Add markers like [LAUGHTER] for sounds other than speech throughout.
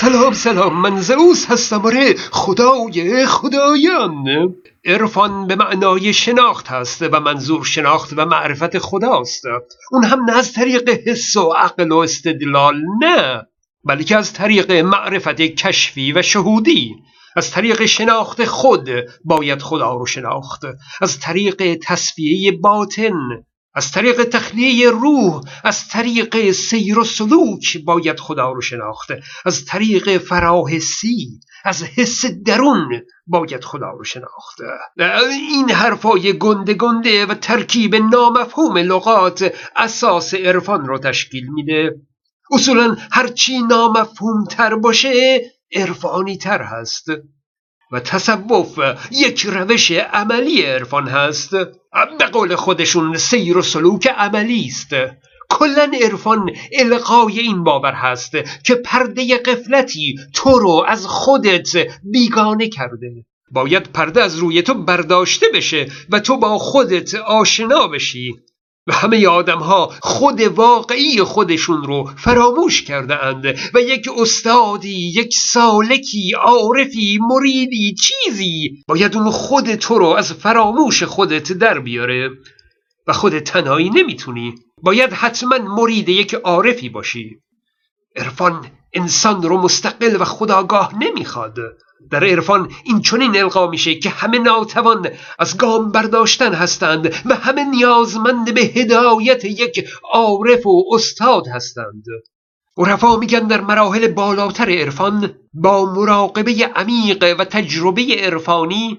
سلام سلام من زئوس هستم. آره خدای خدایان. عرفان به معنای شناخت هست و منظور شناخت و معرفت خداست. اون هم نه از طریق حس و عقل و استدلال نه بلکه از طریق معرفت کشفی و شهودی. از طریق شناخت خود باید خدا رو شناخت. از طریق تصفیه باطن از طریق تخلیه روح از طریق سیر و سلوک باید خدا رو شناخت از طریق فراحسی از حس درون باید خدا رو شناخت این حرفای گنده گنده و ترکیب نامفهوم لغات اساس عرفان رو تشکیل میده. اصولا هرچی نامفهوم تر باشه عرفانی تر هست. و تصوف یک روش عملی عرفان هست. به قول خودشون سیر و سلوک عملی است. کلا عرفان القای این باور هست که پرده قفلتی تو رو از خودت بیگانه کرده. باید پرده از روی تو برداشته بشه و تو با خودت آشنا بشی. و همه آدم ها خود واقعی خودشون رو فراموش کرده اند و یک استادی یک سالکی عارفی مریدی چیزی باید اون خود تو رو از فراموش خودت در بیاره و خود تنهایی نمی‌تونی. باید حتما مرید یک عارفی باشی. عرفان انسان رو مستقل و خداگاه نمی‌خواد. در عرفان این چنین القا میشه که همه ناتوان از گام برداشتن هستند و همه نیازمند به هدایت یک عارف و استاد هستند. عرفا میگن در مراحل بالاتر عرفان با مراقبه عمیق و تجربه عرفانی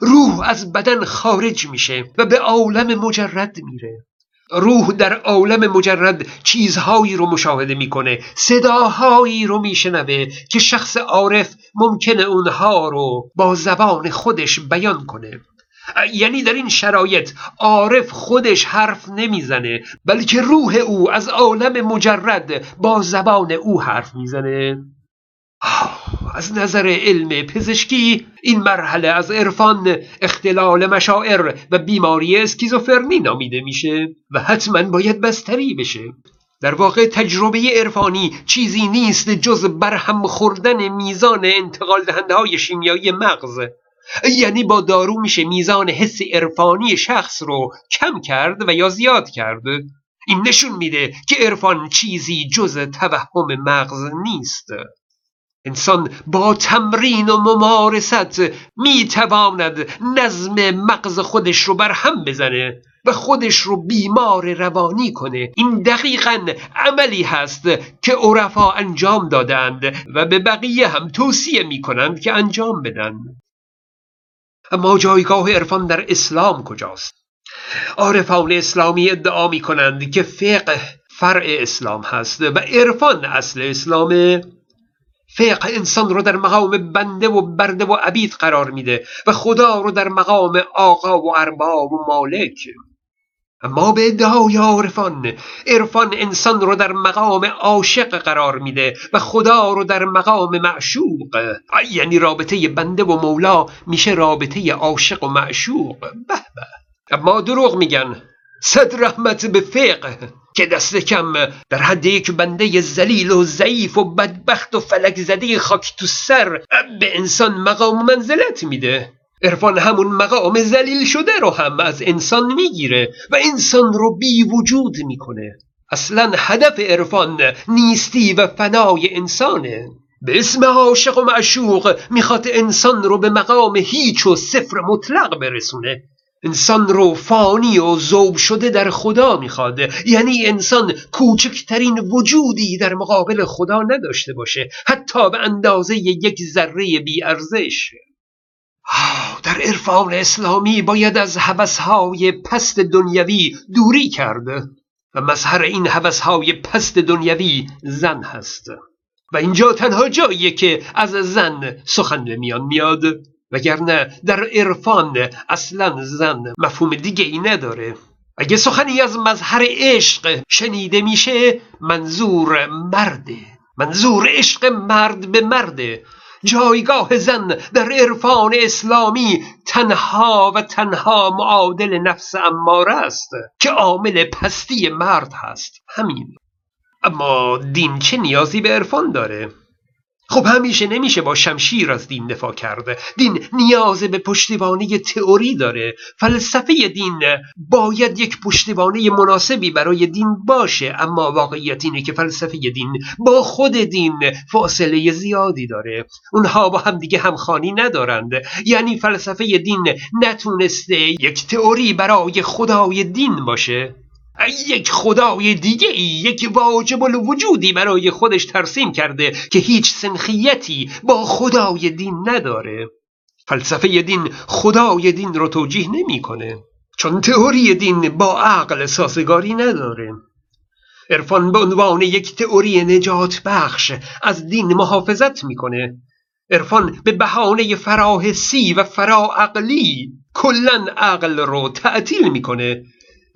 روح از بدن خارج میشه و به عالم مجرد میره. روح در عالم مجرد چیزهایی رو مشاهده می‌کنه صداهایی رو میشنوه که شخص عارف ممکنه اونها رو با زبان خودش بیان کنه. یعنی در این شرایط عارف خودش حرف نمی‌زنه بلکه روح او از عالم مجرد با زبان او حرف می‌زنه. از نظر علم پزشکی این مرحله از عرفان اختلال مشاعر و بیماری اسکیزوفرنی نامیده میشه و حتما باید بستری بشه. در واقع تجربه عرفانی چیزی نیست جز برهم خوردن میزان انتقال دهنده های شیمیایی مغز. یعنی با دارو میشه میزان حس عرفانی شخص رو کم کرد و یا زیاد کرد. این نشون میده که عرفان چیزی جز توهم مغز نیست. انسان با تمرین و ممارست می‌تواند نظم مغز خودش رو بر هم بزنه و خودش رو بیمار روانی کنه. این دقیقا عملی هست که عرفا انجام دادند و به بقیه هم توصیه می‌کنند که انجام بدن. اما جایگاه عرفان در اسلام کجاست؟ عارفان اسلامی ادعا می کنند که فقه فرع اسلام هست و عرفان اصل اسلامه فقه انسان رو در مقام بنده و برده و عبید قرار میده و خدا رو در مقام آقا و ارباب و مالک. اما به ادعای عرفان عرفان انسان رو در مقام عاشق قرار میده و خدا رو در مقام معشوق. یعنی رابطه بنده و مولا میشه رابطه عاشق و معشوق. به به. اما دروغ میگن. صد رحمت به فقه که دست کم. در حد یک بنده زلیل و ضعیف و بدبخت و فلک زده خاک تو سر. به انسان مقام منزلت میده. عرفان همون مقام زلیل شده رو هم از انسان می‌گیره و انسان رو بی وجود می‌کنه. اصلا هدف عرفان نیستی و فنای انسانه. به اسم عاشق و معشوق می‌خواد انسان رو به مقام هیچ و صفر مطلق برسونه. انسان رو فانی و زوب شده در خدا می‌خواد یعنی انسان کوچکترین وجودی در مقابل خدا نداشته باشه. حتی به اندازه یک ذره بی ارزش. در عرفان اسلامی باید از حوثهای پست دنیوی دوری کرد. و مظهر این حوثهای پست دنیوی زن هست. و اینجا تنها جاییه که از زن سخن به میان میاد. وگرنه در عرفان اصلا زن مفهوم دیگه ای نداره. اگه سخنی از مظهر عشق شنیده میشه منظور مرده. منظور عشق مرد به مرده. جایگاه زن در عرفان اسلامی تنها و تنها معادل نفس اماره است که عامل پستی مرد هست. همین. اما دین چه نیازی به عرفان داره؟ خب همیشه نمیشه با شمشیر از دین دفاع کرده. دین نیاز به پشتیبانی تئوری داره. فلسفه دین باید یک پشتیبانی مناسبی برای دین باشه اما واقعیت اینه که فلسفه دین با خود دین فاصله زیادی داره. اونها با هم دیگه همخانی ندارند. یعنی فلسفه دین نتونسته یک تئوری برای خدای دین باشه. یک خدای دیگه ای یک واجب الوجودی برای خودش ترسیم کرده که هیچ سنخیتی با خدای دین نداره. فلسفه دین خدای دین رو توجیه نمی‌کنه چون تئوری دین با عقل سازگاری نداره. عرفان به عنوان یک تئوری نجات بخش از دین محافظت می‌کنه. عرفان به بهانه فراحسی و فراعقلی کلا عقل رو تعطیل می‌کنه.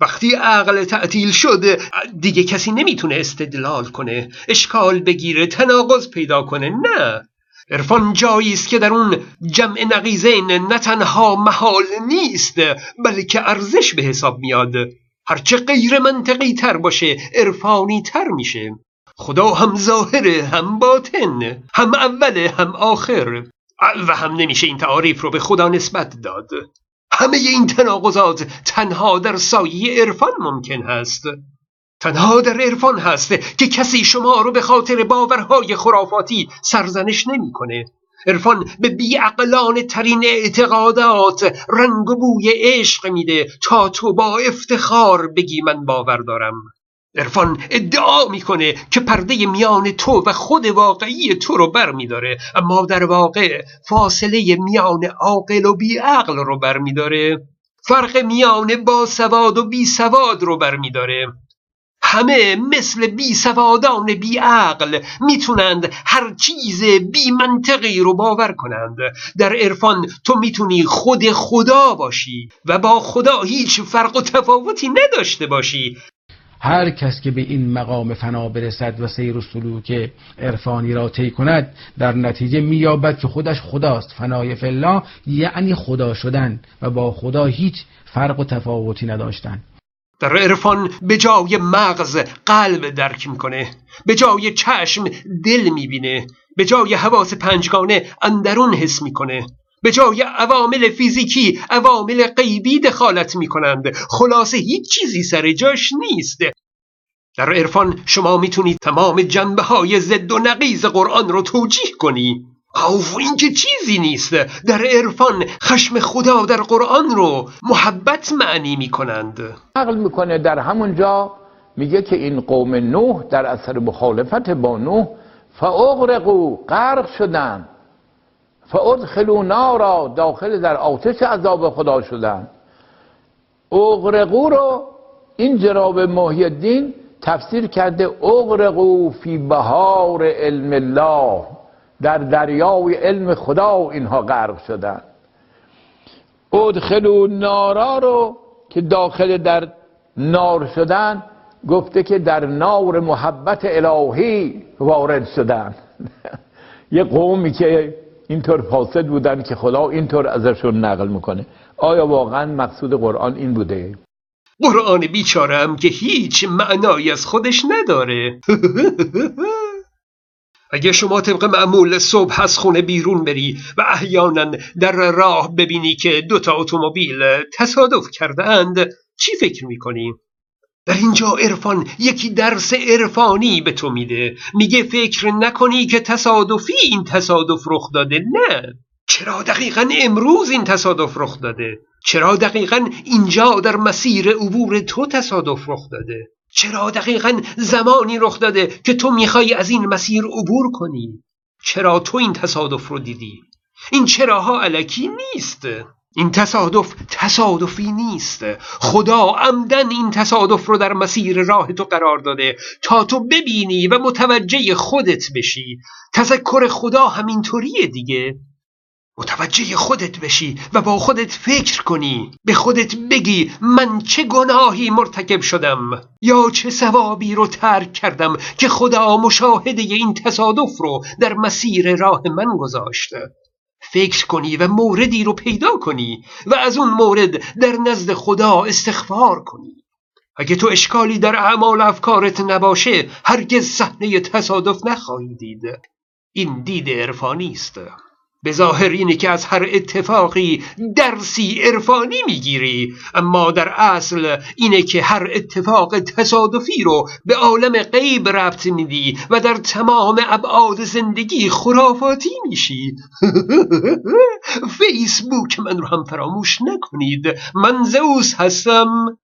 وقتی عقل تعطیل شد دیگه کسی نمی‌تونه استدلال کنه اشکال بگیره تناقض پیدا کنه نه. عرفان جایی است که در اون جمع نقیزین نه تنها محال نیست بلکه ارزش به حساب میاد. هرچه غیر منطقی تر باشه عرفانی تر میشه. خدا هم ظاهره هم باطن هم اوله هم آخر. و هم نمیشه این تعاریف رو به خدا نسبت داد. همه این تناقضات تنها در سایه عرفان ممکن هست تنها در عرفان هست که کسی شما رو به خاطر باورهای خرافاتی سرزنش نمی‌کنه. عرفان به بیعقلان ترین اعتقادات رنگ و بوی عشق میده تا تو با افتخار بگی من باور دارم عرفان ادعا می‌کنه که پرده میان تو و خود واقعی تو رو بر میداره اما در واقع فاصله میان عاقل و بیعقل رو بر میداره فرق میان با سواد و بی سواد رو بر میداره همه مثل بی سوادان بی عقل می‌تونند هر چیز بی منطقی رو باور کنند. در عرفان تو می‌تونی خود خدا باشی و با خدا هیچ فرق و تفاوتی نداشته باشی. هر کس که به این مقام فنا برسد و سیر و سلوک عرفانی را طی کند در نتیجه مییابد که خودش خداست. فنای فلا یعنی خدا شدن و با خدا هیچ فرق و تفاوتی نداشتن. در عرفان به جای مغز قلب درک می‌کنه به جای چشم دل می‌بینه به جای حواس پنجگانه اندرون حس می‌کنه. به جای عوامل فیزیکی عوامل غیبی دخالت می کنند خلاصه هیچ چیزی سر جاش نیست. در عرفان شما می‌تونید تمام جنبه های ضد و نقیز قرآن رو توجیه کنی. او این که چیزی نیست. در عرفان خشم خدا در قرآن رو محبت معنی می‌کنند. عقل می‌کنه در همونجا میگه که این قوم نوح در اثر مخالفت با نوح فاغرقو غرق شدن. فادخلوا نارا داخل در آتش عذاب خدا شدن. اغرقو رو این جناب محی الدین تفسیر کرده اغرقو فی بهار علم الله. در دریای علم خدا اینها غرق شدن. ادخلو نارا رو که داخل در نار شدن گفته که در نار محبت الهی وارد شدن. [LAUGHS] یه قومی که اینطور فاسد بودن که خدا اینطور ازشون نقل می‌کنه آیا واقعا مقصود قرآن این بوده؟ قرآن بیچارم که هیچ معنایی از خودش نداره [LAUGHS] اگه شما طبق معمول صبح از خونه بیرون بری و احیانا در راه ببینی که دوتا اتومبیل تصادف کرده اند چی فکر می‌کنی؟ در اینجا عرفان یکی درس عرفانی به تو میده. میگه فکر نکنی که تصادفی این تصادف رخ داده نه. چرا دقیقا امروز این تصادف رخ داده؟ چرا دقیقا اینجا در مسیر عبور تو تصادف رخ داده؟ چرا دقیقا زمانی رخ داده که تو می‌خوای از این مسیر عبور کنی؟ چرا تو این تصادف رو دیدی؟ این چراها علکی نیست. این تصادف تصادفی نیست. خدا عمدن این تصادف رو در مسیر راه تو قرار داده تا تو ببینی و متوجه خودت بشی. تذکر خدا همینطوریه دیگه. متوجه خودت بشی و با خودت فکر کنی. به خودت بگی من چه گناهی مرتکب شدم یا چه ثوابی رو ترک کردم که خدا مشاهده این تصادف رو در مسیر راه من گذاشته. فکر کنی و موردی رو پیدا کنی و از اون مورد در نزد خدا استغفار کنی. اگه تو اشکالی در اعمال افکارت نباشه هرگز صحنه تصادف نخواهی دید. این دید عرفانی است. به ظاهر اینه که از هر اتفاقی درسی عرفانی می‌گیری. اما در اصل اینه که هر اتفاق تصادفی رو به عالم غیب ربط میدی و در تمام ابعاد زندگی خرافاتی میشی. [LAUGHS] فیسبوک من رو هم فراموش نکنید. من زئوس هستم.